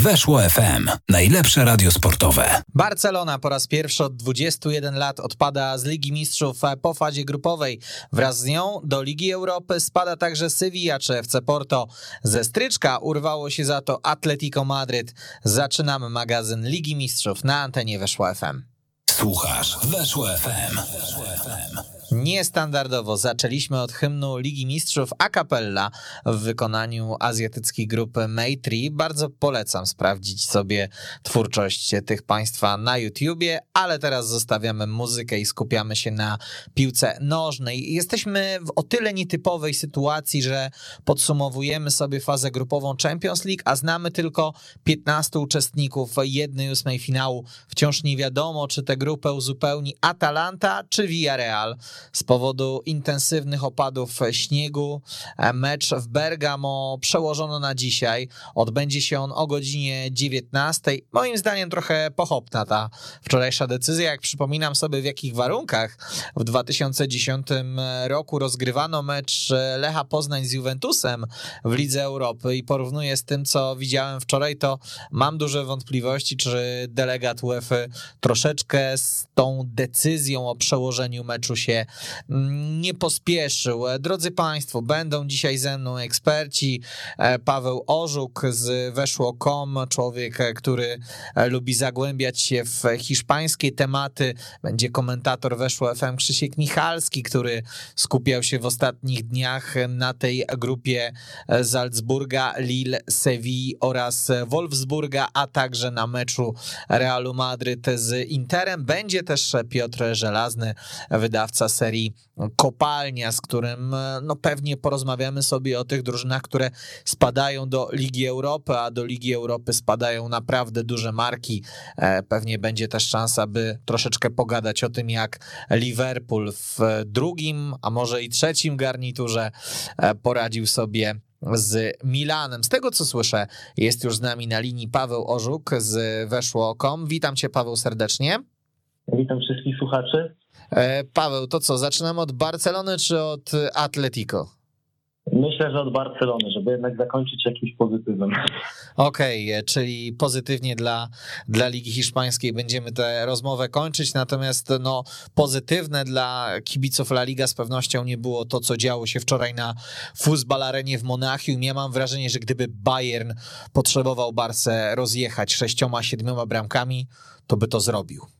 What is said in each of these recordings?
Weszło FM. Najlepsze radio sportowe. Barcelona po raz pierwszy od 21 lat odpada z Ligi Mistrzów po fazie grupowej. Wraz z nią do Ligi Europy spada także Sevilla czy FC Porto. Ze stryczka urwało się za to Atletico Madryt. Zaczynamy magazyn Ligi Mistrzów na antenie Weszło FM. Słuchasz Weszło FM. Weszło FM. Niestandardowo zaczęliśmy od hymnu Ligi Mistrzów a cappella w wykonaniu azjatyckiej grupy Maytree. Bardzo polecam sprawdzić sobie twórczość tych państwa na YouTubie, ale teraz zostawiamy muzykę i skupiamy się na piłce nożnej. Jesteśmy w o tyle nietypowej sytuacji, że podsumowujemy sobie fazę grupową Champions League, a znamy tylko 15 uczestników jednej ósmej finału. Wciąż nie wiadomo, czy tę grupę uzupełni Atalanta czy Villarreal z powodu intensywnych opadów śniegu. E, mecz w Bergamo przełożono na dzisiaj. Odbędzie się on o godzinie 19. Moim zdaniem trochę pochopna ta wczorajsza decyzja. Jak przypominam sobie, w jakich warunkach w 2010 roku rozgrywano mecz Lecha Poznań z Juventusem w Lidze Europy i porównuję z tym, co widziałem wczoraj, to mam duże wątpliwości, czy delegat UEFA troszeczkę z tą decyzją o przełożeniu meczu się nie pospieszył. Drodzy Państwo, będą dzisiaj ze mną eksperci. E, Paweł Orzuk z Weszło.com, człowiek, e, który e, lubi zagłębiać się w hiszpańskie tematy. Będzie komentator Weszło FM Krzysiek Michalski, który skupiał się w ostatnich dniach na tej grupie Salzburga, Lille, Sevilla oraz Wolfsburga, a także na meczu Realu Madryt z Interem. Będzie też Piotr Żelazny, wydawca serii kopalnia, z którym e, no pewnie porozmawiamy sobie o tych drużynach, które spadają do Ligi Europy, a do Ligi Europy spadają naprawdę duże marki. E, pewnie będzie też szansa, by troszeczkę pogadać o tym, jak Liverpool w drugim, a może i trzecim garniturze e, poradził sobie z Milanem. Z tego co słyszę, jest już z nami na linii Paweł Orzuk z Weszło.com. Witam cię Paweł serdecznie. Witam wszystkich słuchaczy. E, Paweł, to co, zaczynamy od Barcelony czy od Atletico? Myślę, że od Barcelony, żeby jednak zakończyć jakimś pozytywem. Okej, okay, czyli pozytywnie dla, dla Ligi Hiszpańskiej będziemy tę rozmowę kończyć, natomiast no, pozytywne dla kibiców La Liga z pewnością nie było to, co działo się wczoraj na Fuzbal Arenie w Monachium. Ja mam wrażenie, że gdyby Bayern potrzebował Barce rozjechać sześcioma, siedmioma bramkami, to by to zrobił.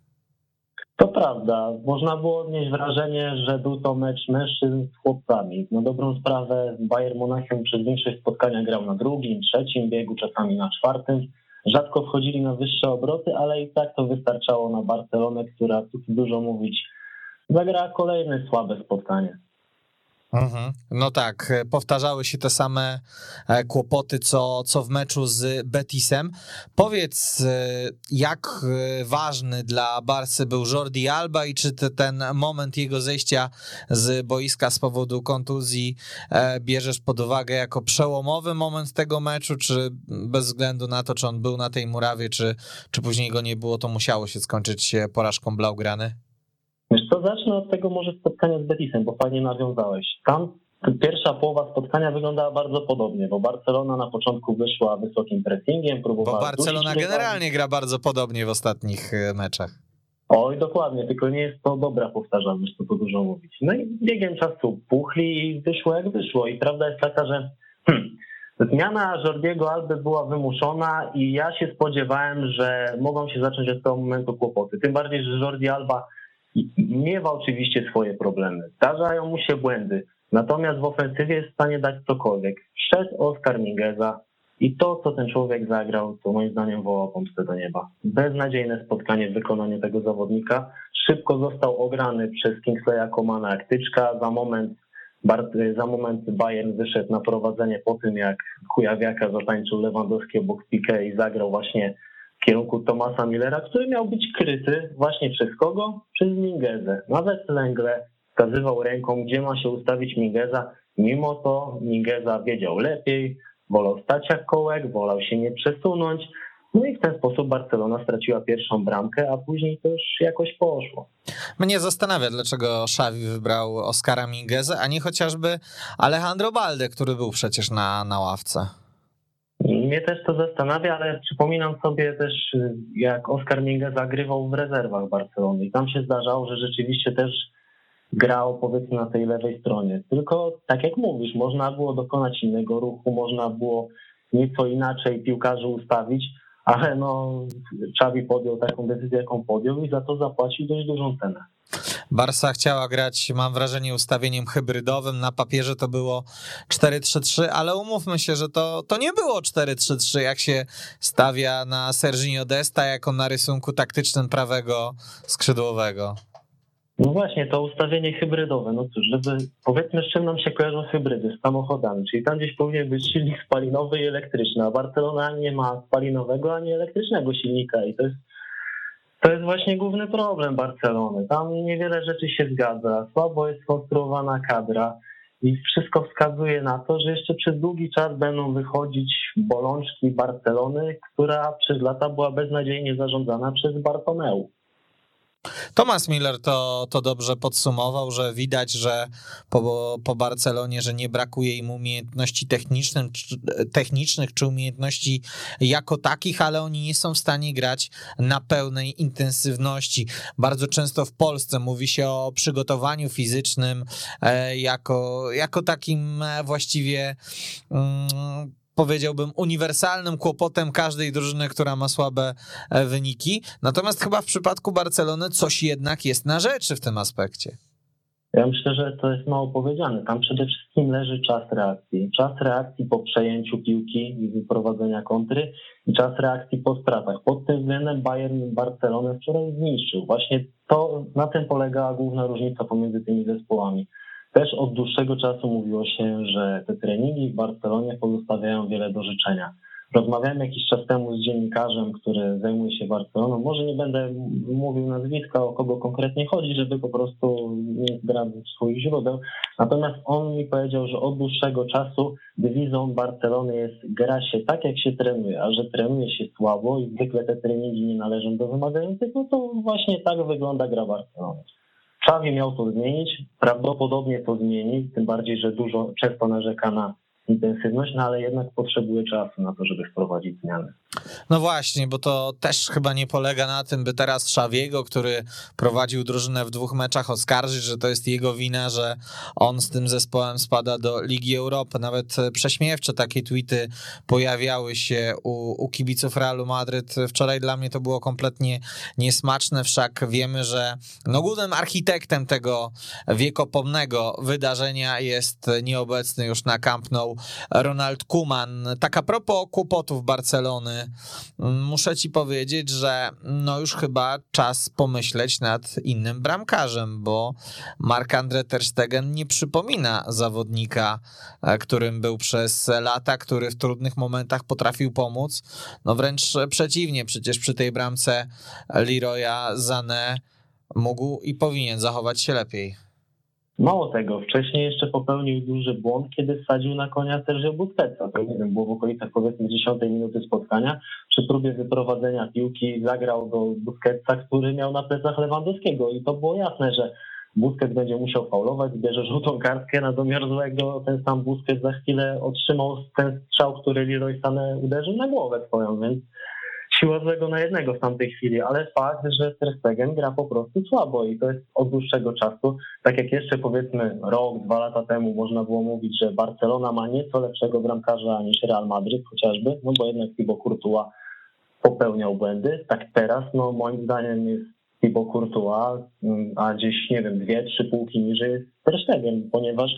To prawda. Można było odnieść wrażenie, że był to mecz mężczyzn z chłopcami. Na dobrą sprawę Bayern Monachium przez większość spotkania grał na drugim, trzecim biegu, czasami na czwartym. Rzadko wchodzili na wyższe obroty, ale i tak to wystarczało na Barcelonę, która, tu dużo mówić, zagrała kolejne słabe spotkanie. Mhm. No tak, e, powtarzały się te same e, kłopoty, co, co w meczu z Betisem. Powiedz, e, jak ważny dla Barcy był Jordi Alba i czy ten moment jego zejścia z boiska z powodu kontuzji bierzesz pod uwagę jako przełomowy moment tego meczu, czy bez względu na to, czy on był na tej murawie, czy, czy później go nie było, to musiało się skończyć porażką Blaugrany? Wiesz co, zacznę od tego może spotkania z Betisem, bo fajnie nawiązałeś. Tam pierwsza połowa spotkania wyglądała bardzo podobnie, bo Barcelona na początku wyszła wysokim pressingiem, próbowała... Bo Barcelona generalnie gra bardzo podobnie w ostatnich e, meczach. Oj, dokładnie, tylko nie jest to dobra powtarzalność, to, to dużo mówić. No i biegiem czasu puchli i wyszło jak wyszło. I prawda jest taka, że hmm, zmiana Jordiego Alby była wymuszona i ja się spodziewałem, że mogą się zacząć od tego momentu kłopoty. Tym bardziej, że Jordi Alba miewa oczywiście swoje problemy, zdarzają mu się błędy, natomiast w ofensywie jest w stanie dać cokolwiek. Wszedł Oskar Mingeza i to, co ten człowiek zagrał, to moim zdaniem woła pomstę do nieba. Beznadziejne spotkanie w wykonaniu tego zawodnika. Szybko został ograny przez Kingsleya Komana jak tyczka. Za moment, za moment Bayern wyszedł na prowadzenie po tym, jak Kujawiaka zatańczył Lewandowski obok Piqué i zagrał właśnie w kierunku Tomasa Millera, który miał być kryty właśnie przez kogo? Przez Mingezę. Nawet Lengle wskazywał ręką, gdzie ma się ustawić Mingeza. Mimo to Mingeza wiedział lepiej, wolał stać jak kołek, wolał się nie przesunąć. No i w ten sposób Barcelona straciła pierwszą bramkę, a później to już jakoś poszło. Mnie zastanawia, dlaczego Xavi wybrał Oscara Mingezę, a nie chociażby Alejandro Balde, który był przecież na, na ławce. Mnie też to zastanawia, ale przypominam sobie też, jak Oskar Minga zagrywał w rezerwach Barcelony tam się zdarzało, że rzeczywiście też grał powiedzmy na tej lewej stronie. Tylko tak jak mówisz, można było dokonać innego ruchu, można było nieco inaczej piłkarzy ustawić, ale no Czawi podjął taką decyzję, jaką podjął i za to zapłacił dość dużą cenę. Barsa chciała grać, mam wrażenie, ustawieniem hybrydowym. Na papierze to było 4-3-3, ale umówmy się, że to, to nie było 4-3-3, jak się stawia na Serginio Desta jako na rysunku taktycznym prawego skrzydłowego. No właśnie, to ustawienie hybrydowe. No cóż, żeby powiedzmy, z czym nam się kojarzą hybrydy, z samochodami, czyli tam gdzieś powinien być silnik spalinowy i elektryczny, a Barcelona nie ma spalinowego ani elektrycznego silnika i to jest to jest właśnie główny problem Barcelony. Tam niewiele rzeczy się zgadza, słabo jest skonstruowana kadra i wszystko wskazuje na to, że jeszcze przez długi czas będą wychodzić bolączki Barcelony, która przez lata była beznadziejnie zarządzana przez Bartomeu. Thomas Miller to, to dobrze podsumował, że widać, że po, po Barcelonie, że nie brakuje im umiejętności technicznych, technicznych czy umiejętności jako takich, ale oni nie są w stanie grać na pełnej intensywności. Bardzo często w Polsce mówi się o przygotowaniu fizycznym e, jako, jako takim e, właściwie mm, powiedziałbym, uniwersalnym kłopotem każdej drużyny, która ma słabe e, wyniki. Natomiast chyba w przypadku Barcelony coś jednak jest na rzeczy w tym aspekcie. Ja myślę, że to jest mało powiedziane. Tam przede wszystkim leży czas reakcji. Czas reakcji po przejęciu piłki i wyprowadzenia kontry i czas reakcji po stratach. Pod tym względem Bayern Barcelonę wczoraj zniszczył. Właśnie to na tym polegała główna różnica pomiędzy tymi zespołami. Też od dłuższego czasu mówiło się, że te treningi w Barcelonie pozostawiają wiele do życzenia. Rozmawiałem jakiś czas temu z dziennikarzem, który zajmuje się Barceloną. Może nie będę mówił nazwiska, o kogo konkretnie chodzi, żeby po prostu nie zdradzić swoich źródeł. Natomiast on mi powiedział, że od dłuższego czasu dewizą Barcelony jest gra się tak, jak się trenuje, a że trenuje się słabo i zwykle te treningi nie należą do wymagających, no to właśnie tak wygląda gra Barcelony. Xavi miał to zmienić, prawdopodobnie to zmieni, tym bardziej, że dużo często narzeka na intensywność, no ale jednak potrzebuje czasu na to, żeby wprowadzić zmiany. No właśnie, bo to też chyba nie polega na tym, by teraz Szawiego, który prowadził drużynę w dwóch meczach, oskarżyć, że to jest jego wina, że on z tym zespołem spada do Ligi Europy. Nawet prześmiewcze takie tweety pojawiały się u, u kibiców Realu Madryt. Wczoraj dla mnie to było kompletnie niesmaczne, wszak wiemy, że no głównym architektem tego wiekopomnego wydarzenia jest nieobecny już na Camp Nou Ronald Kuman. Tak a propos kłopotów Barcelony, muszę ci powiedzieć, że no już chyba czas pomyśleć nad innym bramkarzem, bo Marc-André Ter Stegen nie przypomina zawodnika, e, którym był przez lata, który w trudnych momentach potrafił pomóc. No wręcz przeciwnie, przecież przy tej bramce Leroya Zane mógł i powinien zachować się lepiej. Mało tego, wcześniej jeszcze popełnił duży błąd, kiedy wsadził na konia Sergio Busquetsa. To nie wiem, było w okolicach powiedzmy 10 minuty spotkania. Przy próbie wyprowadzenia piłki zagrał do Busquetsa, który miał na plecach Lewandowskiego i to było jasne, że Busquets będzie musiał faulować, zbierze żółtą kartkę, natomiast złego ten sam Busquets za chwilę otrzymał ten strzał, który Leroy Sané uderzył na głowę swoją, więc siła złego na jednego w tamtej chwili, ale fakt, że Ter Stegen gra po prostu słabo i to jest od dłuższego czasu. Tak jak jeszcze powiedzmy rok, dwa lata temu można było mówić, że Barcelona ma nieco lepszego bramkarza niż Real Madrid chociażby, no bo jednak Thibaut Courtois popełniał błędy. Tak teraz, no moim zdaniem jest Thibaut Courtois, a gdzieś, nie wiem, dwie, trzy półki niżej jest Stegen, ponieważ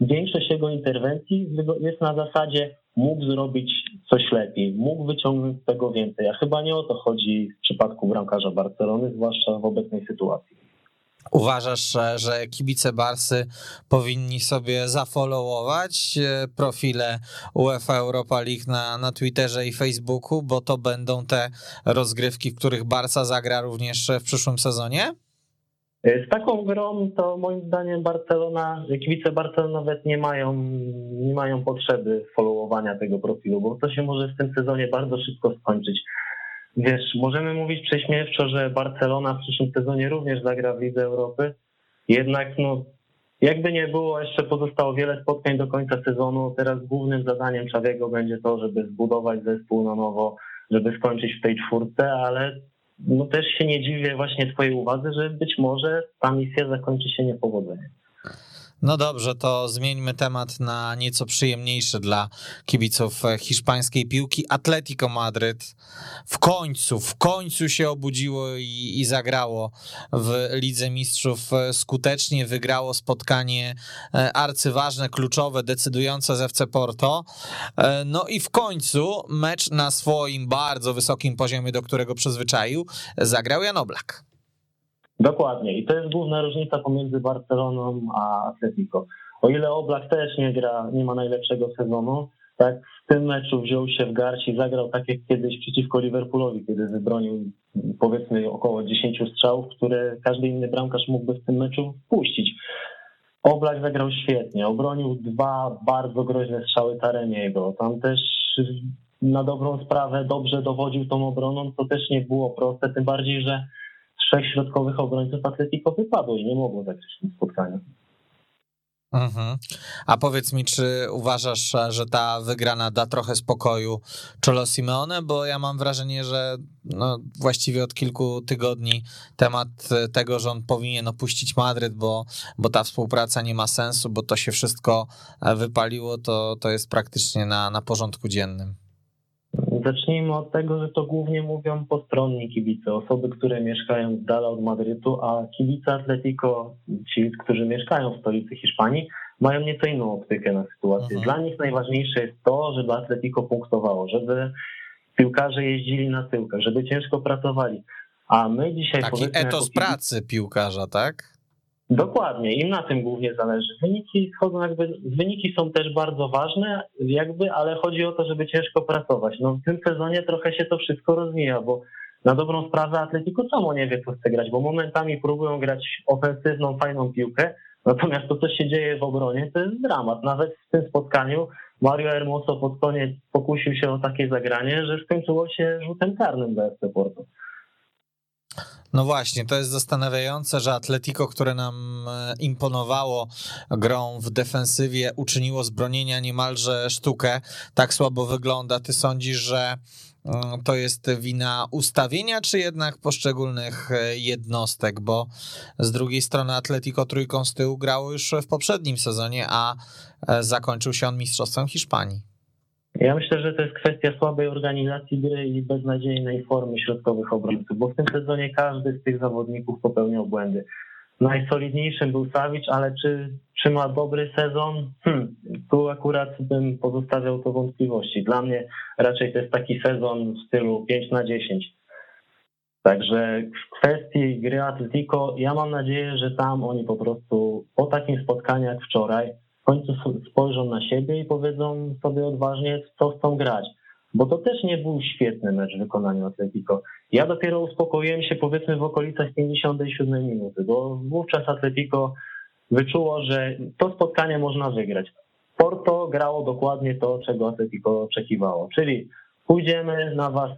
większość jego interwencji jest na zasadzie mógł zrobić coś lepiej, mógł wyciągnąć z tego więcej. A chyba nie o to chodzi w przypadku bramkarza Barcelony, zwłaszcza w obecnej sytuacji. Uważasz, że kibice Barsy powinni sobie zafollowować e, profile UEFA Europa League na, na Twitterze i Facebooku, bo to będą te rozgrywki, w których Barca zagra również w przyszłym sezonie? Z taką grą to moim zdaniem Barcelona, kibice Barcelony nawet nie mają, nie mają potrzeby followowania tego profilu, bo to się może w tym sezonie bardzo szybko skończyć. Wiesz, możemy mówić prześmiewczo, że Barcelona w przyszłym sezonie również zagra w Lidze Europy, jednak no, jakby nie było, jeszcze pozostało wiele spotkań do końca sezonu. Teraz głównym zadaniem Czawiego będzie to, żeby zbudować zespół na nowo, żeby skończyć w tej czwórce, ale no też się nie dziwię właśnie twojej uwadze, że być może ta misja zakończy się niepowodzeniem. No dobrze, to zmieńmy temat na nieco przyjemniejszy dla kibiców hiszpańskiej piłki. Atletico Madryt w końcu, w końcu się obudziło i, i, zagrało w Lidze Mistrzów skutecznie, wygrało spotkanie e, arcyważne, kluczowe, decydujące z FC Porto. E, no i w końcu mecz na swoim bardzo wysokim poziomie, do którego przyzwyczaił, zagrał Jan Oblak. Dokładnie. I to jest główna różnica pomiędzy Barceloną a Atletico. O ile Oblak też nie gra, nie ma najlepszego sezonu, tak w tym meczu wziął się w garść i zagrał tak jak kiedyś przeciwko Liverpoolowi, kiedy wybronił powiedzmy około 10 strzałów, które każdy inny bramkarz mógłby w tym meczu wpuścić. Oblak zagrał świetnie, obronił dwa bardzo groźne strzały Taremiego. Tam też na dobrą sprawę dobrze dowodził tą obroną, to też nie było proste, tym bardziej, że trzech środkowych obrońców Atletico wypadło i nie mogło zagrać w tym spotkaniu. Mhm. A powiedz mi, czy uważasz, że ta wygrana da trochę spokoju Cholo Simeone? Bo ja mam wrażenie, że no, właściwie od kilku tygodni temat tego, że on powinien opuścić Madryt, bo, bo ta współpraca nie ma sensu, bo to się wszystko wypaliło, to, to jest praktycznie na, na porządku dziennym. Zacznijmy od tego, że to głównie mówią postronni kibice, osoby, które mieszkają z dala od Madrytu, a kibice Atletico, ci, którzy mieszkają w stolicy Hiszpanii, mają nieco inną optykę na sytuację. Mhm. Dla nich najważniejsze jest to, żeby Atletico punktowało, żeby piłkarze jeździli na tyłkach, żeby ciężko pracowali. A my dzisiaj... Taki etos pracy piłkarza, tak? Dokładnie, im na tym głównie zależy. Wyniki schodzą jakby, wyniki są też bardzo ważne, jakby, ale chodzi o to, żeby ciężko pracować. No w tym sezonie trochę się to wszystko rozwija, bo na dobrą sprawę Atletico samo nie wie, co chce grać, bo momentami próbują grać ofensywną, fajną piłkę, natomiast to, co się dzieje w obronie, to jest dramat. Nawet w tym spotkaniu Mario Hermoso pod koniec pokusił się o takie zagranie, że skończyło się rzutem karnym dla FC Porto. No właśnie, to jest zastanawiające, że Atletico, które nam e, imponowało grą w defensywie, uczyniło z bronienia niemalże sztukę. Tak słabo wygląda. Ty sądzisz, że mm, to jest wina ustawienia, czy jednak poszczególnych e, jednostek? Bo z drugiej strony Atletico trójką z tyłu grało już w poprzednim sezonie, a e, zakończył się on Mistrzostwem Hiszpanii. Ja myślę, że to jest kwestia słabej organizacji gry i beznadziejnej formy środkowych obrońców, bo w tym sezonie każdy z tych zawodników popełniał błędy. Najsolidniejszym był Sawicz, ale czy, czy ma dobry sezon? Hmm, tu akurat bym pozostawiał to wątpliwości. Dla mnie raczej to jest taki sezon w stylu 5 na 10. Także w kwestii gry Atletico, ja mam nadzieję, że tam oni po prostu po takim spotkaniu jak wczoraj w końcu spojrzą na siebie i powiedzą sobie odważnie, co chcą grać. Bo to też nie był świetny mecz w wykonaniu Atletico. Ja dopiero uspokoiłem się powiedzmy w okolicach 57 minuty, bo wówczas Atletico wyczuło, że to spotkanie można wygrać. Porto grało dokładnie to, czego Atletico oczekiwało, czyli pójdziemy na was,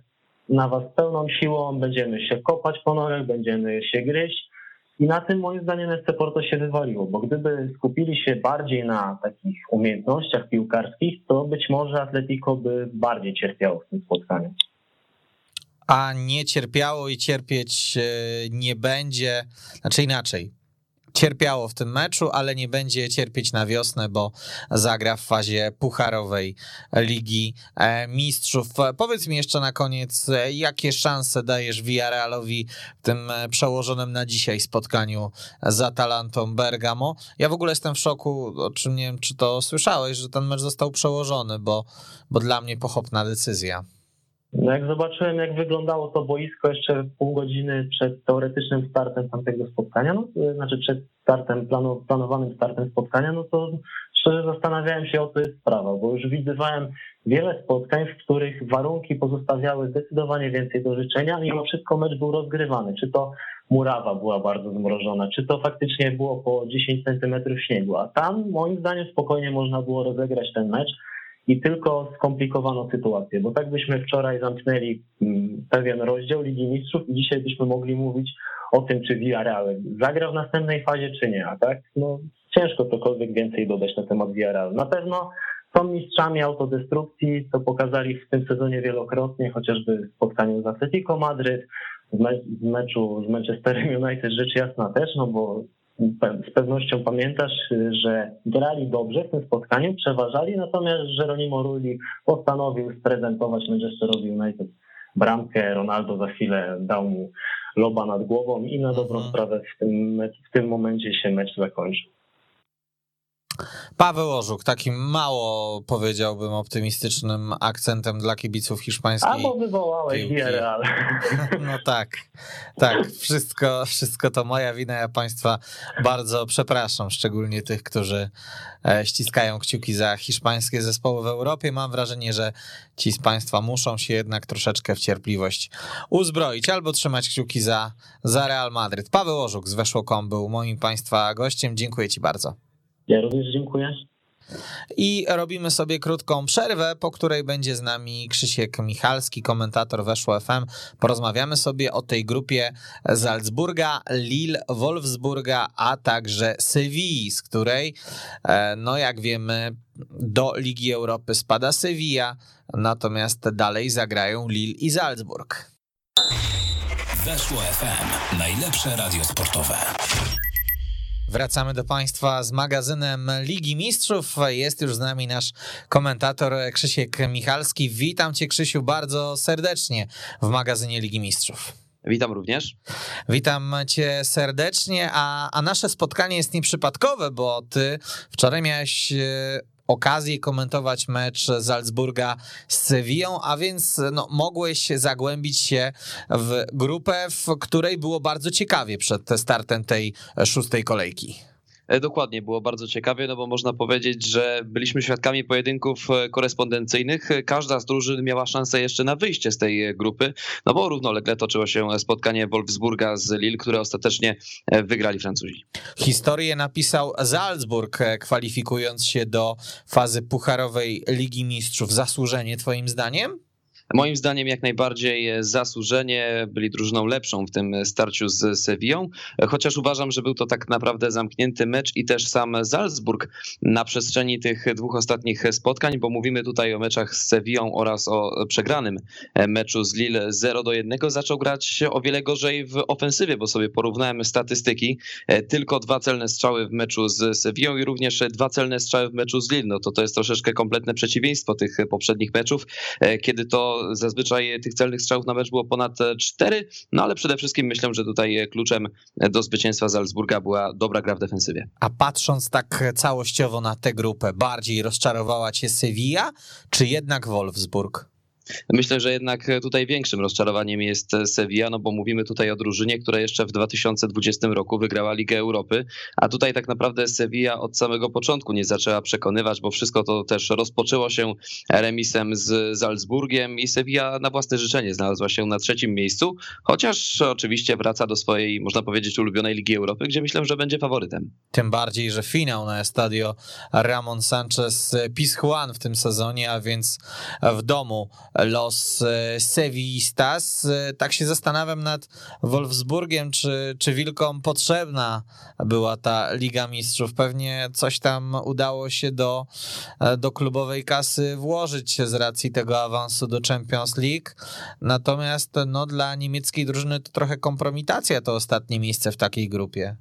na was pełną siłą, będziemy się kopać po nogach, będziemy się gryźć, i na tym moim zdaniem SC Porto się wywaliło, bo gdyby skupili się bardziej na takich umiejętnościach piłkarskich, to być może Atletico by bardziej cierpiało w tym spotkaniu. A nie cierpiało i cierpieć e, nie będzie, znaczy inaczej cierpiało w tym meczu, ale nie będzie cierpieć na wiosnę, bo zagra w fazie pucharowej Ligi e, Mistrzów. Powiedz mi jeszcze na koniec, e, jakie szanse dajesz Villarrealowi w tym e, przełożonym na dzisiaj spotkaniu z Atalantą Bergamo? Ja w ogóle jestem w szoku, o czym nie wiem, czy to słyszałeś, że ten mecz został przełożony, bo, bo dla mnie pochopna decyzja. No jak zobaczyłem, jak wyglądało to boisko jeszcze pół godziny przed teoretycznym startem tamtego spotkania, no, znaczy przed startem, planowanym startem spotkania, no to szczerze zastanawiałem się, o co jest sprawa, bo już widywałem wiele spotkań, w których warunki pozostawiały zdecydowanie więcej do życzenia, mimo wszystko mecz był rozgrywany. Czy to murawa była bardzo zmrożona, czy to faktycznie było po 10 centymetrów śniegu, a tam moim zdaniem spokojnie można było rozegrać ten mecz i tylko skomplikowano sytuację, bo tak byśmy wczoraj zamknęli mm, pewien rozdział Ligi Mistrzów i dzisiaj byśmy mogli mówić o tym, czy Villarreal zagra w następnej fazie, czy nie, a tak? No, ciężko cokolwiek więcej dodać na temat Villarreal. Na pewno są mistrzami autodestrukcji, to pokazali w tym sezonie wielokrotnie, chociażby w spotkaniu z Atletico Madryt, w, me w meczu z Manchesterem United rzecz jasna też, no bo z pewnością pamiętasz, że grali dobrze w tym spotkaniu, przeważali, natomiast Jeronimo Rulli postanowił sprezentować Manchesterowi United bramkę, Ronaldo za chwilę dał mu loba nad głową i na dobrą mhm. sprawę w tym, w tym momencie się mecz zakończył. Paweł Orzuk, takim mało powiedziałbym optymistycznym akcentem dla kibiców hiszpańskich. Albo wywołałeś Villarreal. No tak, tak, wszystko, wszystko to moja wina, ja państwa bardzo przepraszam, szczególnie tych, którzy e, ściskają kciuki za hiszpańskie zespoły w Europie. Mam wrażenie, że ci z państwa muszą się jednak troszeczkę w cierpliwość uzbroić albo trzymać kciuki za, za Real Madryt. Paweł Orzuk z Weszło.com był moim państwa gościem. Dziękuję ci bardzo. Ja również dziękuję. I robimy sobie krótką przerwę, po której będzie z nami Krzysiek Michalski, komentator Weszło FM. Porozmawiamy sobie o tej grupie Salzburga, Lille, Wolfsburga, a także Sewilli, z której, e, no jak wiemy, do Ligi Europy spada Sevilla, natomiast dalej zagrają Lille i Salzburg. Weszło FM, najlepsze radio sportowe. Wracamy do Państwa z magazynem Ligi Mistrzów. Jest już z nami nasz komentator Krzysiek Michalski. Witam Cię, Krzysiu, bardzo serdecznie w magazynie Ligi Mistrzów. Witam również. Witam cię serdecznie, a, a nasze spotkanie jest nieprzypadkowe, bo ty wczoraj miałeś e, okazję komentować mecz Salzburga z Sevillą, a więc no, mogłeś zagłębić się w grupę, w której było bardzo ciekawie przed startem tej szóstej kolejki. E, dokładnie, było bardzo ciekawie, no bo można powiedzieć, że byliśmy świadkami pojedynków e, korespondencyjnych. Każda z drużyn miała szansę jeszcze na wyjście z tej grupy, no bo równolegle toczyło się spotkanie Wolfsburga z Lille, które ostatecznie e, wygrali Francuzi. Historię napisał Salzburg, kwalifikując się do fazy pucharowej Ligi Mistrzów. Zasłużenie twoim zdaniem? Moim zdaniem jak najbardziej zasłużenie byli drużyną lepszą w tym starciu z Sevillą, chociaż uważam, że był to tak naprawdę zamknięty mecz i też sam Salzburg na przestrzeni tych dwóch ostatnich spotkań, bo mówimy tutaj o meczach z Sevillą oraz o przegranym meczu z Lille 0 do 1, zaczął grać o wiele gorzej w ofensywie, bo sobie porównałem statystyki, tylko dwa celne strzały w meczu z Sevillą i również dwa celne strzały w meczu z Lille, no to to jest troszeczkę kompletne przeciwieństwo tych poprzednich meczów, kiedy to zazwyczaj tych celnych strzałów na mecz było ponad cztery, no ale przede wszystkim myślę, że tutaj kluczem do zwycięstwa Salzburga była dobra gra w defensywie. A patrząc tak całościowo na tę grupę, bardziej rozczarowała cię Sevilla, czy jednak Wolfsburg? Myślę, że jednak tutaj większym rozczarowaniem jest Sevilla, no bo mówimy tutaj o drużynie, która jeszcze w 2020 roku wygrała Ligę Europy, a tutaj tak naprawdę Sevilla od samego początku nie zaczęła przekonywać, bo wszystko to też rozpoczęło się remisem z Salzburgiem i Sevilla na własne życzenie znalazła się na trzecim miejscu, chociaż oczywiście wraca do swojej, można powiedzieć, ulubionej Ligi Europy, gdzie myślę, że będzie faworytem. Tym bardziej, że finał na estadio Ramon Sanchez Pizjuan w tym sezonie, a więc w domu los e, Sevillistas. E, tak się zastanawiam nad Wolfsburgiem, czy, czy Wilkom potrzebna była ta Liga Mistrzów. Pewnie coś tam udało się do, e, do klubowej kasy włożyć z racji tego awansu do Champions League. Natomiast no, dla niemieckiej drużyny to trochę kompromitacja to ostatnie miejsce w takiej grupie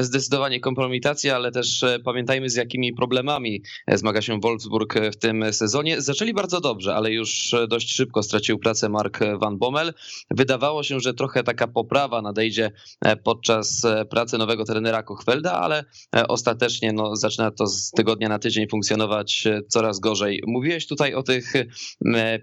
zdecydowanie kompromitacja, ale też e, pamiętajmy z jakimi problemami e, zmaga się Wolfsburg w tym sezonie. Zaczęli bardzo dobrze, ale już e, dość szybko stracił pracę Mark Van Bommel. Wydawało się, że trochę taka poprawa nadejdzie podczas pracy nowego trenera Kochfelda, ale ostatecznie no, zaczyna to z tygodnia na tydzień funkcjonować coraz gorzej. Mówiłeś tutaj o tych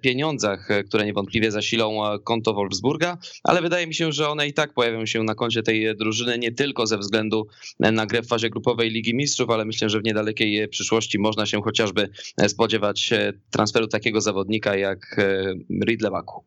pieniądzach, które niewątpliwie zasilą konto Wolfsburga, ale wydaje mi się, że one i tak pojawią się na koncie tej drużyny nie tylko ze względu względu na grę w fazie grupowej Ligi Mistrzów, ale myślę, że w niedalekiej przyszłości można się chociażby spodziewać transferu takiego zawodnika jak Ridley Baku.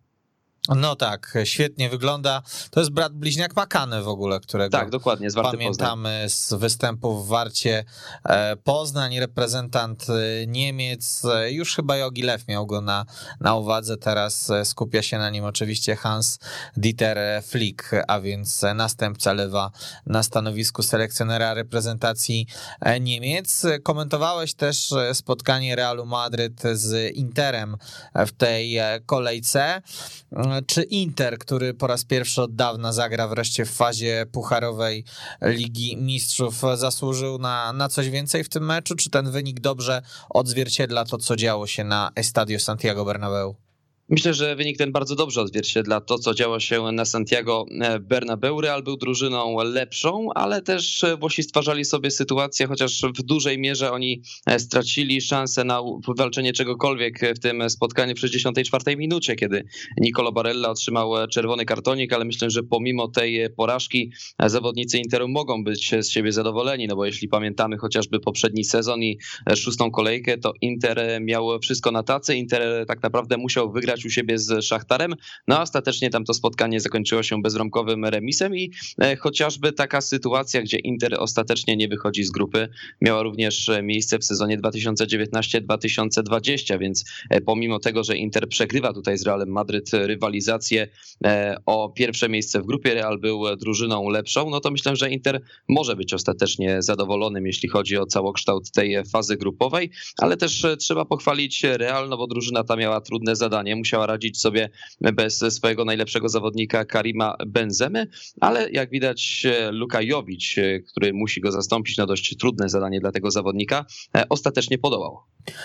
No tak, świetnie wygląda. To jest brat bliźniak Makany w ogóle, którego tak, dokładnie, z pamiętamy Poznań. z występów w Warcie e, Poznań, reprezentant e, Niemiec. E, już chyba Jogi Lew miał go na, na uwadze, teraz skupia się na nim oczywiście Hans Dieter Flick, a więc następca Lewa na stanowisku selekcjonera reprezentacji Niemiec. Komentowałeś też spotkanie Realu Madryt z Interem w tej kolejce. Czy Inter, który po raz pierwszy od dawna zagra wreszcie w fazie pucharowej Ligi Mistrzów, zasłużył na, na coś więcej w tym meczu? Czy ten wynik dobrze odzwierciedla to, co działo się na Estadio Santiago Bernabeu? Myślę, że wynik ten bardzo dobrze odzwierciedla to, co działo się na Santiago e, Bernabeu. Real był drużyną lepszą, ale też e, Włosi stwarzali sobie sytuację, chociaż w dużej mierze oni e, stracili szansę na wywalczenie czegokolwiek w tym spotkaniu w 64 minucie, kiedy Nicolo Barella otrzymał czerwony kartonik, ale myślę, że pomimo tej porażki zawodnicy Interu mogą być z siebie zadowoleni, no bo jeśli pamiętamy chociażby poprzedni sezon i szóstą kolejkę, to Inter miał wszystko na tacy. Inter tak naprawdę musiał wygrać u siebie z Szachtarem, no a ostatecznie tam to spotkanie zakończyło się bezromkowym remisem i e, chociażby taka sytuacja, gdzie Inter ostatecznie nie wychodzi z grupy, miała również miejsce w sezonie 2019-2020, więc e, pomimo tego, że Inter przegrywa tutaj z Realem Madryt rywalizację e, o pierwsze miejsce w grupie, Real był drużyną lepszą, no to myślę, że Inter może być ostatecznie zadowolonym, jeśli chodzi o całokształt tej fazy grupowej, ale też trzeba pochwalić Real, no bo drużyna ta miała trudne zadanie, musiała radzić sobie bez swojego najlepszego zawodnika Karima Benzemy, ale jak widać Luka Jowicz, który musi go zastąpić na dość trudne zadanie dla tego zawodnika, ostatecznie podołał.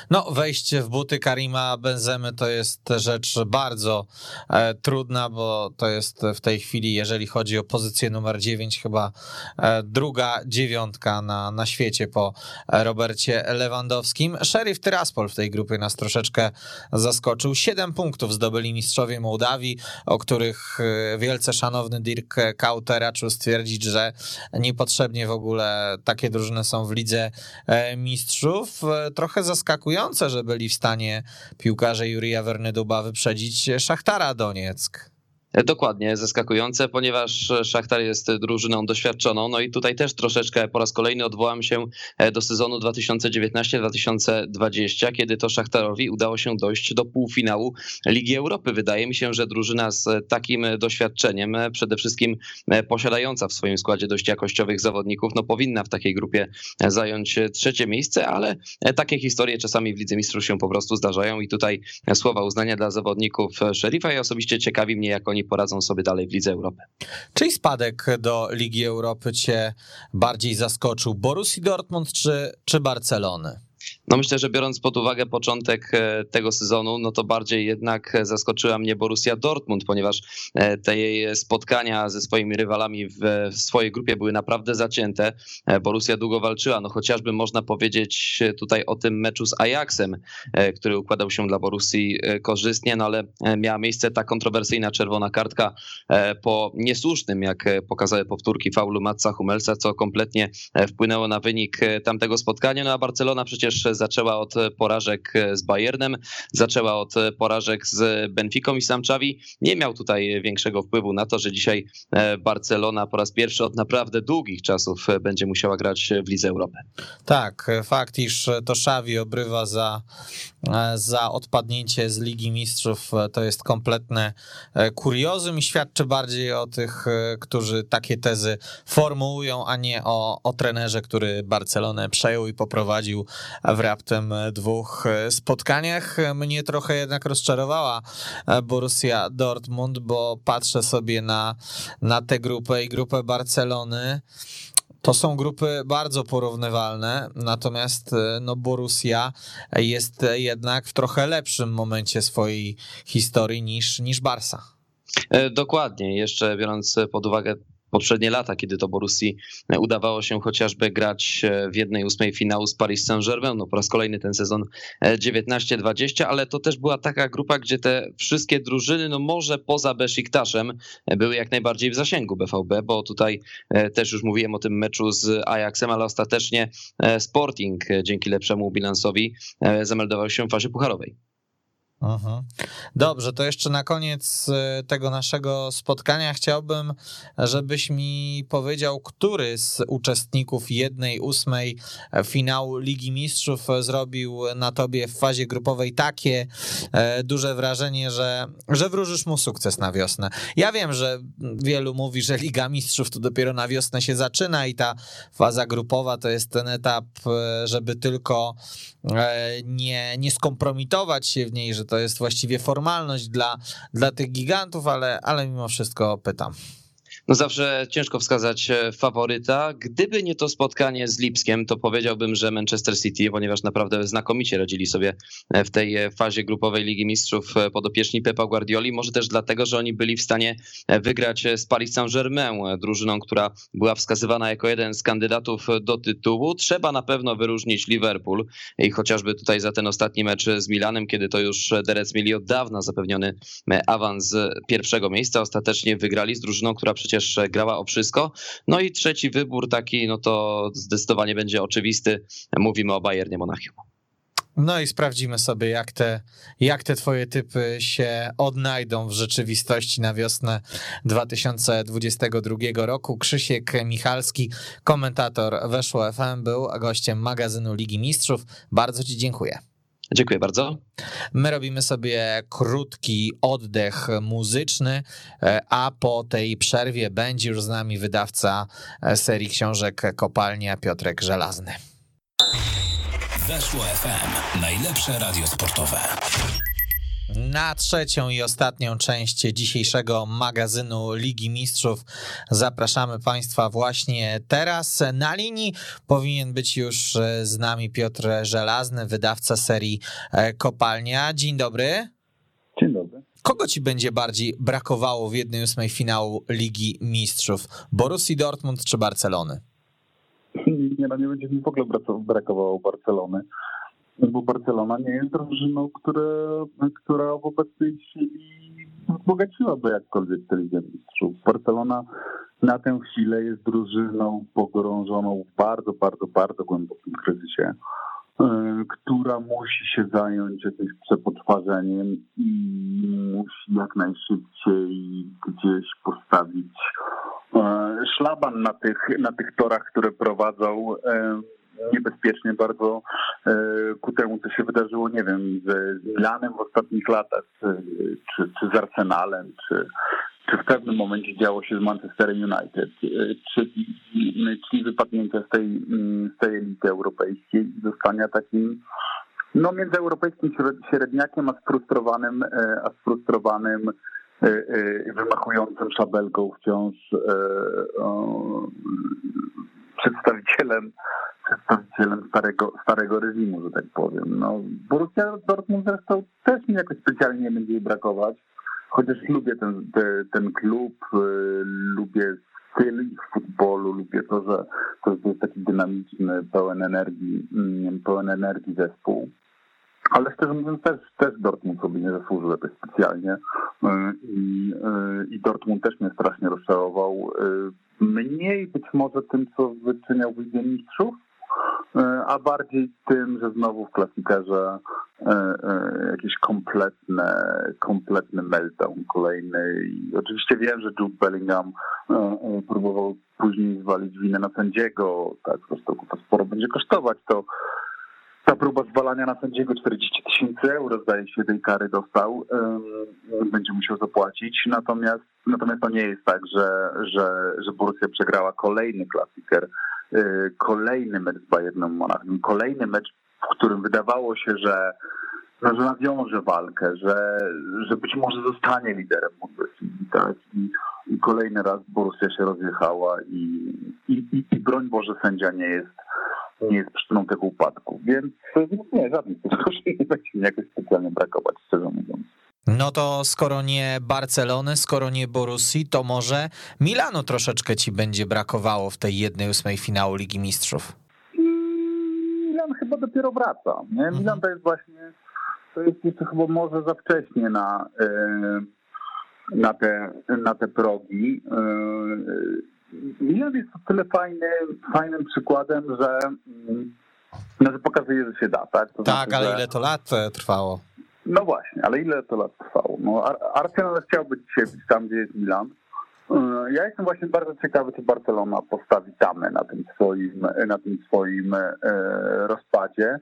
No, wejście w buty Karima Benzemy to jest rzecz bardzo e, trudna, bo to jest w tej chwili, jeżeli chodzi o pozycję numer 9, chyba e, druga dziewiątka na, na świecie po Robercie Lewandowskim. Sheriff Tyraspol w tej grupie nas troszeczkę zaskoczył. 7 punktów zdobyli mistrzowie Mołdawii, o których e, wielce szanowny Dirk Kauter raczył stwierdzić, że niepotrzebnie w ogóle takie drużyny są w lidze e, mistrzów. E, trochę zaskakujące, że byli w stanie piłkarze Jurija Wernyduba wyprzedzić Szachtara Donieck. E, dokładnie, zaskakujące, ponieważ Szachtar jest drużyną doświadczoną. No i tutaj też troszeczkę po raz kolejny odwołam się e, do sezonu 2019-2020, kiedy to Szachtarowi udało się dojść do półfinału Ligi Europy. Wydaje mi się, że drużyna z takim doświadczeniem, e, przede wszystkim posiadająca w swoim składzie dość jakościowych zawodników, no powinna w takiej grupie zająć trzecie miejsce, ale takie historie czasami w Lidze Mistrzów się po prostu zdarzają i tutaj słowa uznania dla zawodników Szeryfa i osobiście ciekawi mnie, jak oni poradzą sobie dalej w Lidze Europy. Czyli spadek do Ligi Europy cię bardziej zaskoczył? Borussii Dortmund czy, czy Barcelony? No myślę, że biorąc pod uwagę początek e, tego sezonu, no to bardziej jednak zaskoczyła mnie Borussia Dortmund, ponieważ e, te jej spotkania ze swoimi rywalami w swojej grupie były naprawdę zacięte. E, Borussia długo walczyła, no chociażby można powiedzieć tutaj o tym meczu z Ajaxem, który układał się dla Borussii korzystnie, no ale miała miejsce ta kontrowersyjna czerwona kartka po niesłusznym, jak pokazały powtórki faulu Matsa Hummelsa, co kompletnie wpłynęło na wynik tamtego spotkania, no a Barcelona przecież zaczęła od porażek z Bayernem, zaczęła od porażek z Benficą i sam nie miał tutaj większego wpływu na to, że dzisiaj e, Barcelona po raz pierwszy od naprawdę długich czasów będzie musiała grać w Lidze Europy. Tak, fakt, iż to Xavi obrywa za, e, za odpadnięcie z Ligi Mistrzów e, to jest kompletne kuriozum i świadczy bardziej o tych, którzy takie tezy formułują, a nie o, o trenerze, który Barcelonę przejął i poprowadził w raptem dwóch spotkaniach. Mnie trochę jednak rozczarowała Borussia Dortmund, bo patrzę sobie na, na tę grupę i grupę Barcelony. To są grupy bardzo porównywalne, natomiast no, Borussia jest jednak w trochę lepszym momencie swojej historii niż, niż Barsa. E, dokładnie, jeszcze biorąc pod uwagę poprzednie lata, kiedy to Borussii e, udawało się chociażby grać e, w jednej ósmej finału z Paris Saint-Germain, no po raz kolejny ten sezon 19-20, e, ale to też była taka grupa, gdzie te wszystkie drużyny, no może poza Besziktaszem, były jak najbardziej w zasięgu BVB, bo tutaj też już mówiłem o tym meczu z Ajaxem, ale ostatecznie Sporting dzięki lepszemu bilansowi zameldował się w fazie pucharowej. Mhm. Dobrze, to jeszcze na koniec e, tego naszego spotkania chciałbym, żebyś mi powiedział, który z uczestników jednej ósmej finału Ligi Mistrzów zrobił na tobie w fazie grupowej takie e, duże wrażenie, że, że wróżysz mu sukces na wiosnę. Ja wiem, że wielu mówi, że Liga Mistrzów to dopiero na wiosnę się zaczyna i ta faza grupowa to jest ten etap, e, żeby tylko nie, nie skompromitować się w niej, że to jest właściwie formalność dla, dla tych gigantów, ale, ale mimo wszystko pytam. No zawsze ciężko wskazać e, faworyta. Gdyby nie to spotkanie z Lipskiem, to powiedziałbym, że Manchester City, ponieważ naprawdę znakomicie radzili sobie e, w tej e, fazie grupowej Ligi Mistrzów podopieczni Pepa Guardioli. Może też dlatego, że oni byli w stanie wygrać z Paris Saint-Germain, drużyną, która była wskazywana jako jeden z kandydatów do tytułu. Trzeba na pewno wyróżnić Liverpool i chociażby tutaj za ten ostatni mecz z Milanem, kiedy to już Derec mieli od dawna zapewniony awans pierwszego miejsca, ostatecznie wygrali z drużyną, która przecież przecież grała o wszystko. No i trzeci wybór taki, no to zdecydowanie będzie oczywisty. Mówimy o Bayernie Monachium. No i sprawdzimy sobie, jak te, jak te twoje typy się odnajdą w rzeczywistości na wiosnę 2022 roku. Krzysiek Michalski, komentator Weszło FM, był gościem magazynu Ligi Mistrzów. Bardzo Ci dziękuję. Dziękuję bardzo. My robimy sobie krótki oddech muzyczny, e, a po tej przerwie będzie już z nami wydawca e, serii książek Kopalnia Piotrek Żelazny. Weszło FM. Najlepsze radio sportowe. Na trzecią i ostatnią część dzisiejszego magazynu Ligi Mistrzów zapraszamy Państwa właśnie teraz. Na linii powinien być już z nami Piotr Żelazny, wydawca serii e, Kopalnia. Dzień dobry. Dzień dobry. Kogo ci będzie bardziej brakowało w jednej ósmej finału Ligi Mistrzów? Borussii Dortmund czy Barcelony? Nie, no nie będzie mi w ogóle brakowało Barcelony bo Barcelona nie jest drużyną, która w obecnej chwili wzbogaciłaby jakkolwiek Ligę Mistrzów. Barcelona na tę chwilę jest drużyną pogrążoną w bardzo, bardzo, bardzo głębokim kryzysie, e, która musi się zająć jakimś przepoczwarzeniem i musi jak najszybciej gdzieś postawić e, szlaban na tych, na tych torach, które prowadzą e, niebezpiecznie bardzo e, ku temu, co się wydarzyło, nie wiem, z Milanem w ostatnich latach, czy, czy z Arsenalem, czy, czy w pewnym momencie działo się z Manchesterem United, e, czyli, czyli wypadnięcia z tej, z tej elity europejskiej i zostania takim no, międzyeuropejskim średniakiem, a sfrustrowanym, e, a sfrustrowanym wymachującym szabelką wciąż przedstawicielem przedstawicielem starego, starego reżimu, że tak powiem. No, Borussia Dortmund zresztą też mi jakoś specjalnie nie będzie jej brakować, chociaż lubię ten, te, ten klub, y, lubię styl ich futbolu, lubię to, że to jest taki dynamiczny, pełen energii, mm, pełen energii zespół. Ale szczerze mówiąc, też, też Dortmund sobie nie zasłużył jakoś specjalnie y, I, y, i Dortmund też mnie strasznie rozczarował. Y, mniej być może tym, co wyczyniał w Lidze Mistrzów, a bardziej tym, że znowu w klasikerze jakieś kompletne, kompletny meltdown kolejny. I oczywiście wiem, że Jude Bellingham próbował później zwalić winę na sędziego, tak, zresztą to sporo będzie kosztować, to ta próba zwalania na sędziego 40 tysięcy euro, zdaje się, tej kary dostał, będzie musiał zapłacić. Natomiast, natomiast to nie jest tak, że, że, że Borussia przegrała kolejny klasiker Y, kolejny mecz z Bayernem Monachium, kolejny mecz, w którym wydawało się, że, no, że nawiąże walkę, że, że być może zostanie liderem Bundesliga. Tak? I, I kolejny raz Borussia się rozjechała i, i, i, broń Boże sędzia nie jest nie jest przyczyną tego upadku. Więc, nie, żadnych tych nie będzie mi jakoś specjalnie brakować, szczerze mówiąc. No to skoro nie Barcelony, skoro nie Borussii, to może Milanu troszeczkę ci będzie brakowało w tej jednej ósmej finału Ligi Mistrzów. Milan chyba dopiero wraca. Nie? Mhm. Milan to jest właśnie, to jest jeszcze chyba może za wcześnie na, e, na, te, na te progi. Milan jest o tyle fajny, fajnym przykładem, że, mm, no, że pokazuje, że się da. Tak, to tak znaczy, ale że... ile to lat e, trwało? No właśnie, ale ile to lat trwało? No, Arsenal chciałby dzisiaj być tam, gdzie jest Milan. E, ja jestem właśnie bardzo ciekawy, czy Barcelona postawi tamę na tym swoim, na tym swoim e, rozpadzie,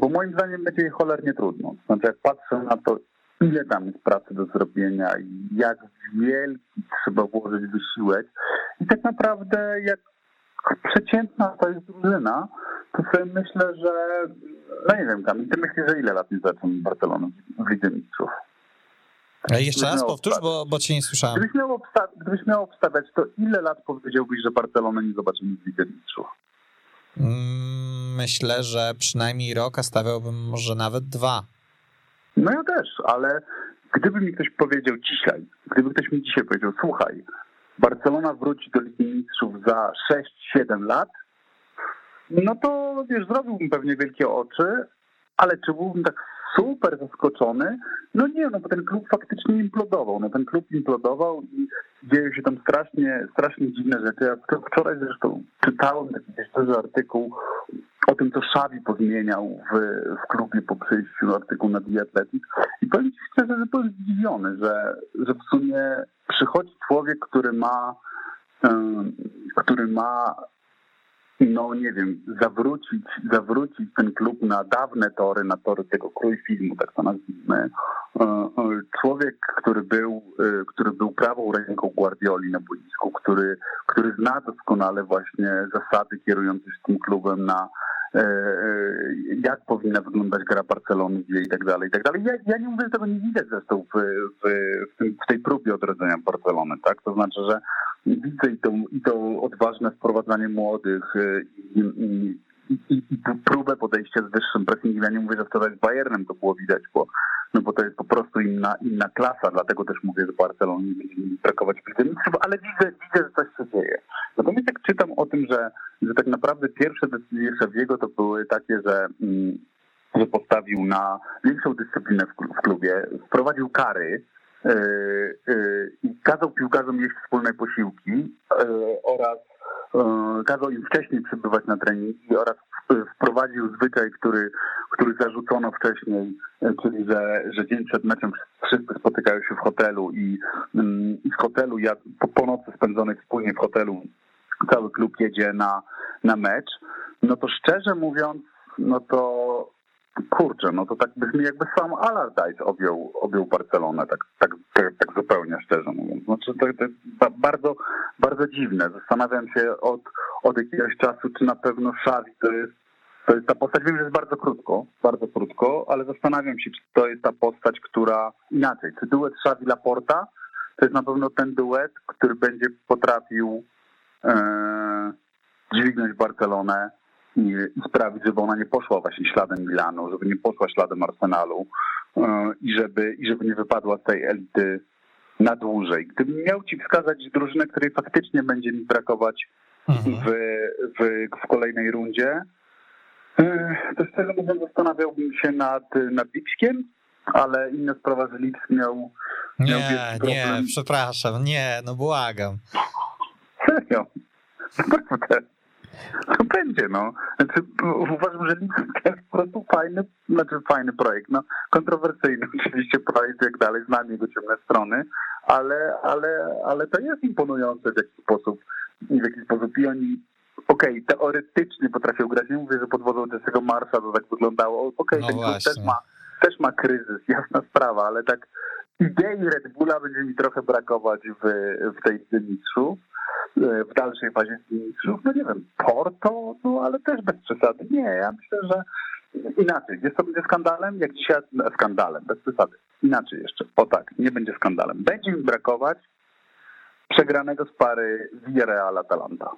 bo moim zdaniem będzie jej cholernie trudno. Znaczy, jak patrzę na to, ile tam jest pracy do zrobienia i jak wielki trzeba włożyć wysiłek i tak naprawdę jak przeciętna to jest drużyna, to sobie myślę, że no nie wiem, Kamil, ty myślisz, że ile lat nie zaczął Barcelona w Lidze Mistrzów? Jeszcze raz powtórz, bo, bo cię nie słyszałem. Gdybyś miał, obsta- gdybyś miał obstawiać, to ile lat powiedziałbyś, że Barcelona nie zobaczymy w Lidze Mistrzów? Mm, myślę, że przynajmniej rok, a stawiałbym może nawet dwa. No ja też, ale gdyby mi ktoś powiedział dzisiaj, gdyby ktoś mi dzisiaj powiedział, słuchaj, Barcelona wróci do Ligi Mistrzów za 6-7 lat, no to wiesz, zrobiłbym pewnie wielkie oczy, ale czy byłbym tak super zaskoczony? No nie, no bo ten klub faktycznie implodował. No ten klub implodował i dzieją się tam strasznie, strasznie dziwne rzeczy. Ja wczoraj zresztą czytałem taki duży artykuł o tym, co Szawi pozmieniał w, w klubie po przyjściu artykuł na The i powiem ci szczerze, że byłem zdziwiony, że, że w sumie przychodzi człowiek, który ma który ma no nie wiem, zawrócić, zawrócić ten klub na dawne tory, na tory tego krój filmu, tak to nazwijmy. E, e, człowiek, który był, e, który był prawą ręką Guardioli na boisku, który, który zna doskonale właśnie zasady kierujące się tym klubem na jak powinna wyglądać gra Barcelony i tak dalej, i tak dalej. Ja, ja nie mówię, że tego nie widać zresztą w, w, w tej próbie odrodzenia Barcelony, tak? To znaczy, że widzę i to, i to odważne wprowadzanie młodych y, i, i, i, i próbę podejścia z wyższym pressingiem. Ja nie mówię, że wczoraj z Bayernem to było widać, bo, no bo to jest po prostu inna, inna klasa, dlatego też mówię, że Barcelonie nie będzie brakować mistrzów, ale widzę, widzę, że coś się dzieje. Natomiast jak czytam o tym, że, że tak naprawdę pierwsze decyzje Szewiego to były takie, że mm, że postawił na większą dyscyplinę w klubie, wprowadził kary, i kazał piłkarzom jeść wspólne posiłki e, oraz kazał im wcześniej przybywać na treningi oraz wprowadził zwyczaj, który, który zarzucono wcześniej, czyli że, że dzień przed meczem wszyscy spotykają się w hotelu i, mm, i hotelu, jak po, po nocy spędzonej wspólnie w hotelu cały klub jedzie na, na mecz, no to szczerze mówiąc, no to kurczę, no to tak brzmi jakby sam Allardyce objął, objął Barcelonę, tak, tak, tak, tak zupełnie szczerze mówiąc. Znaczy to, to jest bardzo, bardzo dziwne. Zastanawiam się od, od jakiegoś czasu, czy na pewno Xavi to jest, to jest ta postać, wiem, że jest bardzo krótko, bardzo krótko, ale zastanawiam się, czy to jest ta postać, która inaczej, czy duet Xavi Laporta to jest na pewno ten duet, który będzie potrafił e, dźwignąć Barcelonę i, sprawić, żeby ona nie poszła właśnie śladem Milanu, żeby nie poszła śladem Arsenalu e, i żeby, i żeby nie wypadła z tej elity na dłużej. Gdybym miał ci wskazać drużynę, której faktycznie będzie mi brakować mhm. w, w, w kolejnej rundzie, e, to szczerze mówiąc zastanawiałbym się nad, nad Lipskiem, ale inna sprawa, że Lipsk miał... miał nie, nie, przepraszam, nie, no błagam. Serio? Naprawdę. To będzie, no. Znaczy, uważam, że to jest po prostu fajny, znaczy fajny projekt, no. Kontrowersyjny oczywiście projekt, jak dalej, znam jego ciemne strony, ale, ale, ale to jest imponujące w jakiś sposób, w jakiś sposób i oni okej, okay, teoretycznie potrafią grać, nie mówię, że pod wodą Jesse'ego Marsza to tak wyglądało, okej, okay, no ten klub też ma, też ma kryzys, jasna sprawa, ale tak idei Red Bulla będzie mi trochę brakować w, w tej mistrzu. E, w dalszej fazie mistrzów, no nie wiem, Porto, no ale też bez przesady. Nie, ja myślę, że inaczej. Jest to będzie skandalem, jak dzisiaj skandalem, bez przesady. Inaczej jeszcze. O tak, nie będzie skandalem. Będzie mi brakować przegranego z pary Villarreal Atalanta.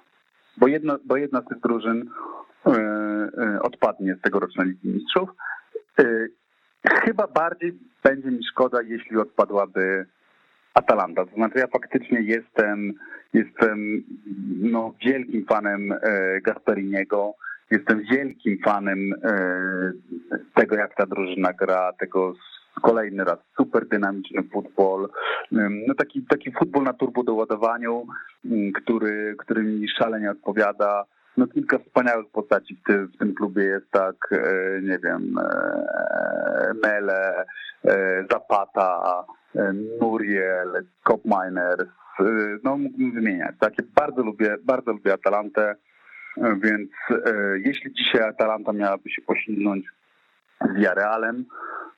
Bo jedna, bo jedna z tych drużyn yy, yy, odpadnie z tegorocznej Ligi Mistrzów. Chyba bardziej będzie mi szkoda, jeśli odpadłaby Atalanta. To znaczy ja faktycznie jestem, jestem no, wielkim fanem e, Gasperiniego, jestem wielkim fanem e, tego, jak ta drużyna gra, tego kolejny raz super dynamiczny futbol, no taki, taki futbol na turbo doładowaniu, który, który mi szalenie odpowiada. no kilka wspaniałych postaci w tym, w tym klubie jest tak, nie wiem, Mele, Zapata, Muriel, Cop Miners, no mógłbym wymieniać. Takie bardzo lubię, bardzo lubię Atalantę, więc jeśli dzisiaj Atalanta miałaby się posilnąć z Villarealem,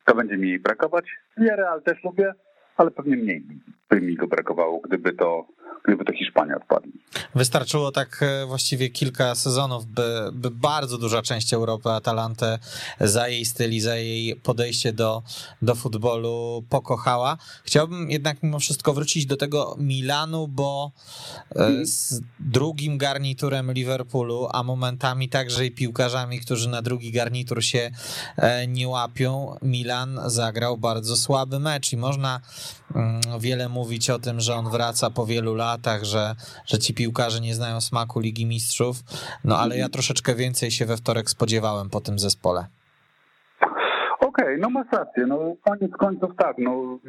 to będzie mi jej brakować. Villarreal też lubię, ale pewnie mniej by mi go brakowało, gdyby to gdyby to Hiszpania odpadli. Wystarczyło tak e, właściwie kilka sezonów, by, by bardzo duża część Europy Atalantę za jej styl i za jej podejście do, do futbolu pokochała. Chciałbym jednak mimo wszystko wrócić do tego Milanu, bo hmm. z drugim garniturem Liverpoolu, a momentami także i piłkarzami, którzy na drugi garnitur się e, nie łapią, Milan zagrał bardzo słaby mecz i można mm, wiele mówić o tym, że on wraca po wielu latach, że, że ci piłkarze nie znają smaku Ligi Mistrzów, no ale ja troszeczkę więcej się we wtorek spodziewałem po tym zespole. Okej, okay, no masz rację, no koniec końców tak, no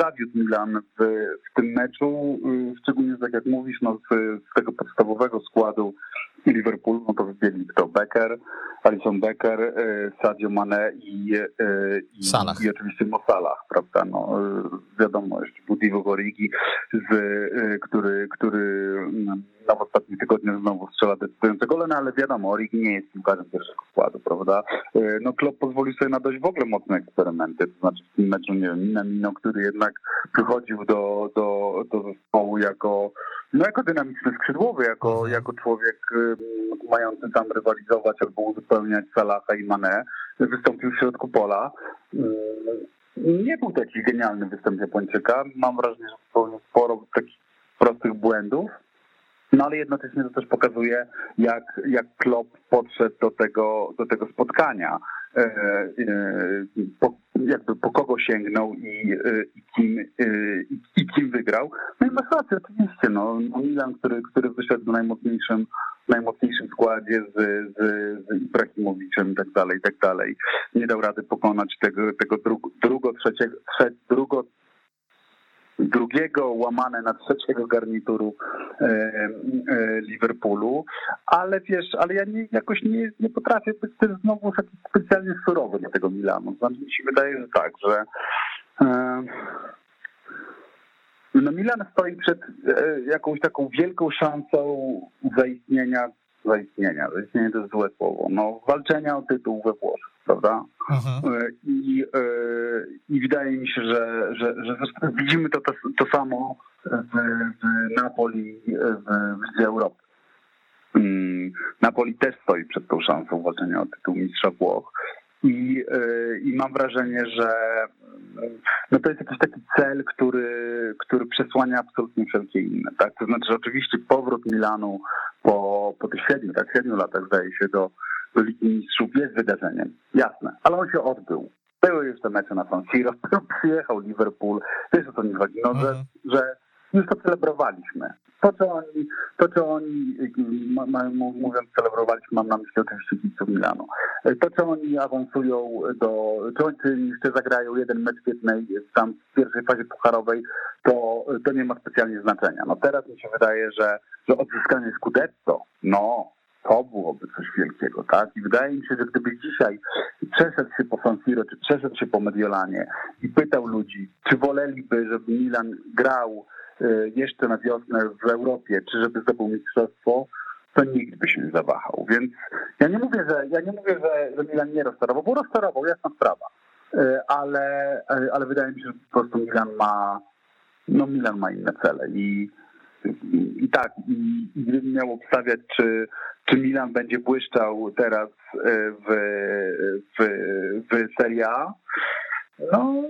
zawiódł Milan w, w tym meczu, szczególnie tak jak mówisz, no z, z tego podstawowego składu Liverpoolu, no to wybiegli kto? Becker, Alison Becker, e, Sadio Mane i, e, i, i oczywiście Mo Salah, prawda? No, e, wiadomo, jeszcze Budivo Gorigi, z, który, który no, w ostatnich tygodniach znowu strzela decydujące gole, no ale wiadomo, Origi nie jest piłkarzem pierwszego składu, prawda? No Klopp pozwolił sobie na dość w ogóle mocne eksperymenty, to znaczy w tym meczu, nie wiem, Minamino, który jednak przychodził do, do, do zespołu jako no jako dynamiczny skrzydłowy, jako, mhm. jako człowiek mający tam rywalizować albo uzupełniać Salaha i Mane, wystąpił w środku pola. Nie był taki genialny występ Japończyka. Mam wrażenie, że popełnił sporo takich prostych błędów. No ale jednocześnie to też pokazuje, jak, jak Klopp podszedł do tego, do tego spotkania. E, e, po, jakby po kogo sięgnął i, e, i, kim, i, kim wygrał. No i masz rację, oczywiście. No, Milan, który, który wyszedł w najmocniejszym, najmocniejszym składzie z, z, z Ibrahimowiczem tak dalej, tak dalej. Nie dał rady pokonać tego, tego drugo, drugo, trzeciego, trze, drugo, drugiego łamane na trzeciego garnituru e, e, Liverpoolu, ale wiesz, ale ja nie, jakoś nie, nie potrafię być też znowu taki specjalnie surowy dla tego Milanu. Znaczy mi się wydaje, że tak, że e, no Milan stoi przed jakąś taką wielką szansą zaistnienia zaistnienia. Zaistnienie to jest złe słowo. No, walczenia o tytuł we Włoszech, prawda? Mhm. E, I, e, I wydaje mi się, że, że, że widzimy to, to, to samo w, w Napoli, w, w Europy. Napoli też stoi przed tą szansą walczenia o tytuł mistrza Włoch. I, e, I mam wrażenie, że no to jest jakiś taki cel, który, który przesłania absolutnie wszelkie inne. Tak? To znaczy, że oczywiście powrót Milanu po, po tych siedmiu, tak, siedmiu latach zdaje się do, do Ligi Mistrzów jest wydarzeniem, jasne, ale on się odbył. Były już te mecze na San Siro, przyjechał Liverpool, wiesz o co mi chodzi, no, że, mhm. że już to celebrowaliśmy. To, co oni, to, co oni mówiąc celebrowaliśmy, mam na myśli oczywiście kibiców Milanu. To, co oni awansują do, czy oni jeszcze zagrają jeden mecz w jednej, tam w pierwszej fazie pucharowej, to, to nie ma specjalnie znaczenia. No teraz mi się wydaje, że, że odzyskanie Scudetto, no, to byłoby coś wielkiego, tak? I wydaje mi się, że gdyby dzisiaj przeszedł się po San Siro, czy przeszedł się po Mediolanie i pytał ludzi, czy woleliby, żeby Milan grał Y, jeszcze na wiosnę w Europie, czy żeby zdobył mistrzostwo, to nikt by się nie zawahał. Więc ja nie mówię, że ja nie mówię, że, że Milan nie rozstarował, bo rozstarował, jasna sprawa. Y, ale, y, ale wydaje mi się, że po prostu Milan ma no Milan ma inne cele i, i, tak, gdybym miał obstawiać, czy, czy Milan będzie błyszczał teraz w, w, w Serie A, no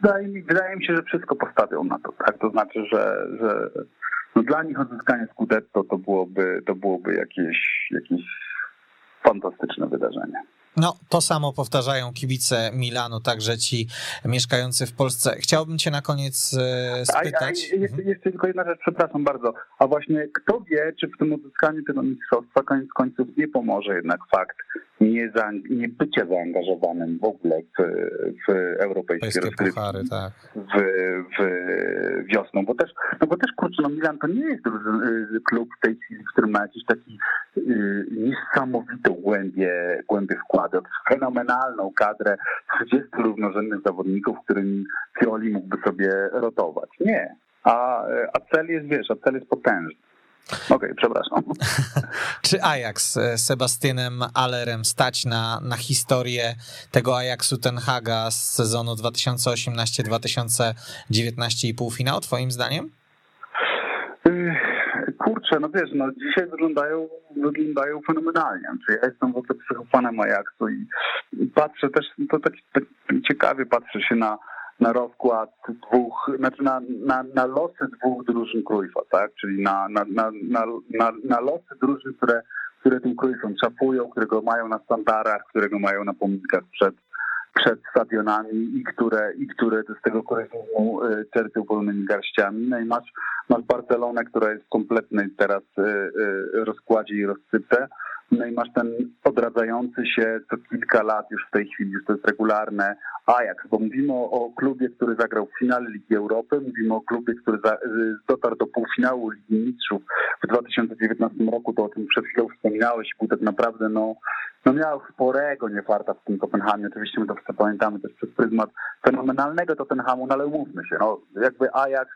wydaje mi, wydaje mi się, że wszystko postawią na to, tak? To znaczy, że, że no dla nich odzyskanie Scudetto to byłoby, to byłoby jakieś, jakieś fantastyczne wydarzenie. No, to samo powtarzają kibice Milanu, także ci mieszkający w Polsce. Chciałbym cię na koniec e, spytać. A, a jeszcze, mhm. jeszcze, tylko jedna rzecz, przepraszam bardzo. A właśnie kto wie, czy w tym odzyskaniu tego mistrzostwa koniec końców nie pomoże jednak fakt, nie, za, nie bycie zaangażowanym w ogóle w, w europejskie rozgrywki tak. w, w wiosną, bo też, no bo też kurczę, no Milan to nie jest y, klub w tej chwili, w którym ma jakiś taki y, niesamowitą głębię, głębię wkładu, fenomenalną kadrę 30 równorzędnych zawodników, którymi Pioli mógłby sobie rotować. Nie. A, a cel jest, wiesz, a cel jest potężny. Okej, okay, przepraszam. Czy Ajax z Sebastianem Allerem stać na, na historię tego Ajaxu Ten Haga z sezonu 2018-2019 i półfinał, twoim zdaniem? Kurczę, no wiesz, no dzisiaj wyglądają, wyglądają fenomenalnie. Czyli ja jestem w ogóle psychofanem Ajaxu i, i patrzę też, to tak, tak ciekawie patrzę się na na rozkład dwóch, znaczy na, na, na losy dwóch drużyn Cruyffa, tak? Czyli na, na, na, na, na losy drużyn, które, które tym Cruyffem szafują, którego mają na standardach, którego mają na pomnikach przed, przed stadionami i które, i które z tego koryzmu y, czerpią wolnymi garściami. No i masz, masz Barcelonę, która jest w kompletnej teraz y, y, rozkładzie i rozsypce. No i masz ten odradzający się co kilka lat już w tej chwili, już to jest regularne Ajax, bo mówimy o, klubie, który zagrał w finale Ligi Europy, mówimy o klubie, który za, dotarł do półfinału Ligi Mistrzów w 2019 roku, to o tym przed chwilą wspominałeś, był tak naprawdę no, no miał sporego niefarta w tym Kopenhamie. Oczywiście my to wszyscy pamiętamy też przez pryzmat fenomenalnego Tottenhamu, no ale umówmy się, no jakby Ajax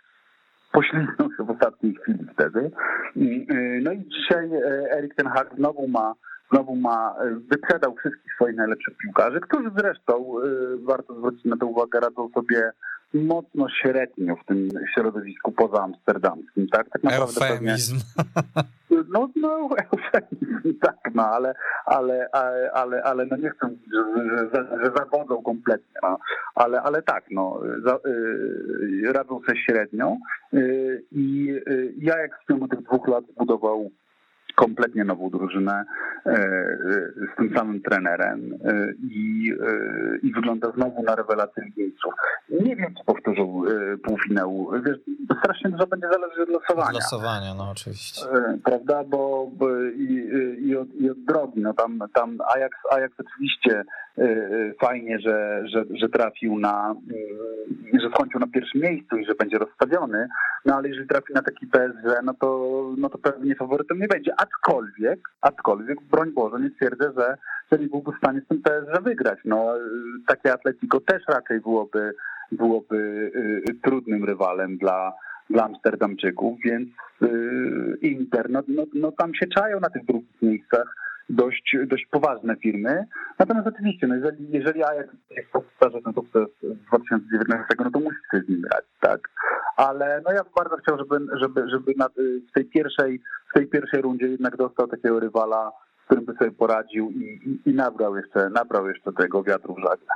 poślizgnął się w ostatniej chwili wtedy. Y, no i dzisiaj e, Erik ten Hag znowu ma znowu ma, e, wyprzedał wszystkich swoich najlepszych piłkarzy, którzy zresztą, warto zwrócić na to uwagę, radzą sobie mocno średnio w tym środowisku poza amsterdamskim, tak? Tak naprawdę Eufemizm. Pewnie, no, no, eufemizm, tak, no, ale, ale, ale, ale, ale no nie chcę że, że, że zawodzą kompletnie, no, ale, ale tak, no, za, y, radzą sobie średnio y, i y, ja jak w ciągu tych dwóch lat zbudował kompletnie nową drużynę e, e, z tym samym trenerem e, i, i wygląda znowu na rewelacyjnych mistrzów. Nie wiem, czy powtórzą półfinał. Wiesz, strasznie dużo będzie zależeć od losowania. Losowania, no oczywiście. Prawda, bo, i, i, od, i od drogi, no tam, tam Ajax, Ajax oczywiście fajnie, że, że, że trafił na, że skończył na pierwszym miejscu i że będzie rozstawiony, no ale jeżeli trafi na taki PSG, no to, no to pewnie faworytem nie będzie. Aczkolwiek, aczkolwiek, broń Boże, nie twierdzę, że, że nie byłby w stanie z tym PSG wygrać. No, takie Atletico też raczej byłoby, byłoby y, trudnym rywalem dla, dla Amsterdamczyków, więc y, Inter, no, no, no tam się czają na tych drugich miejscach dość, dość poważne firmy. Natomiast oczywiście, no jeżeli, jeżeli Ajax powtarza ten sukces z 2019, no to musi się z nim grać, tak? Ale no ja bardzo chciał, żeby, żeby, żeby na, w, tej pierwszej, w tej pierwszej rundzie jednak dostał takiego rywala, z którym by sobie poradził i, i, i nabrał, jeszcze, nabrał jeszcze tego wiatru w żagle.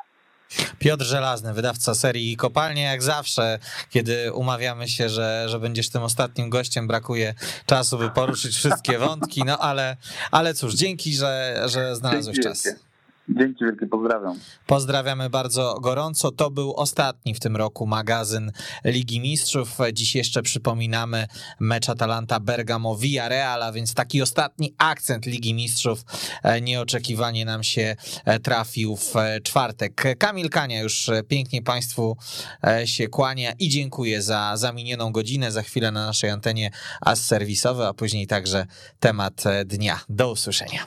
Piotr Żelazny, wydawca serii Kopalnie, jak zawsze, kiedy umawiamy się, że, że będziesz tym ostatnim gościem, brakuje czasu, by poruszyć wszystkie wątki, no ale, ale cóż, dzięki, że, że znalazłeś czas. Dzięki wielkie, pozdrawiam. Pozdrawiamy bardzo gorąco. To był ostatni w tym roku magazyn Ligi Mistrzów. Dziś jeszcze przypominamy mecz Atalanta Bergamo Villarreal, a więc taki ostatni akcent Ligi Mistrzów e, nieoczekiwanie nam się e, trafił w e, czwartek. Kamil Kania już pięknie Państwu się kłania i dziękuję za, za minioną godzinę. Za chwilę na naszej antenie as serwisowy, a później także temat dnia. Do usłyszenia.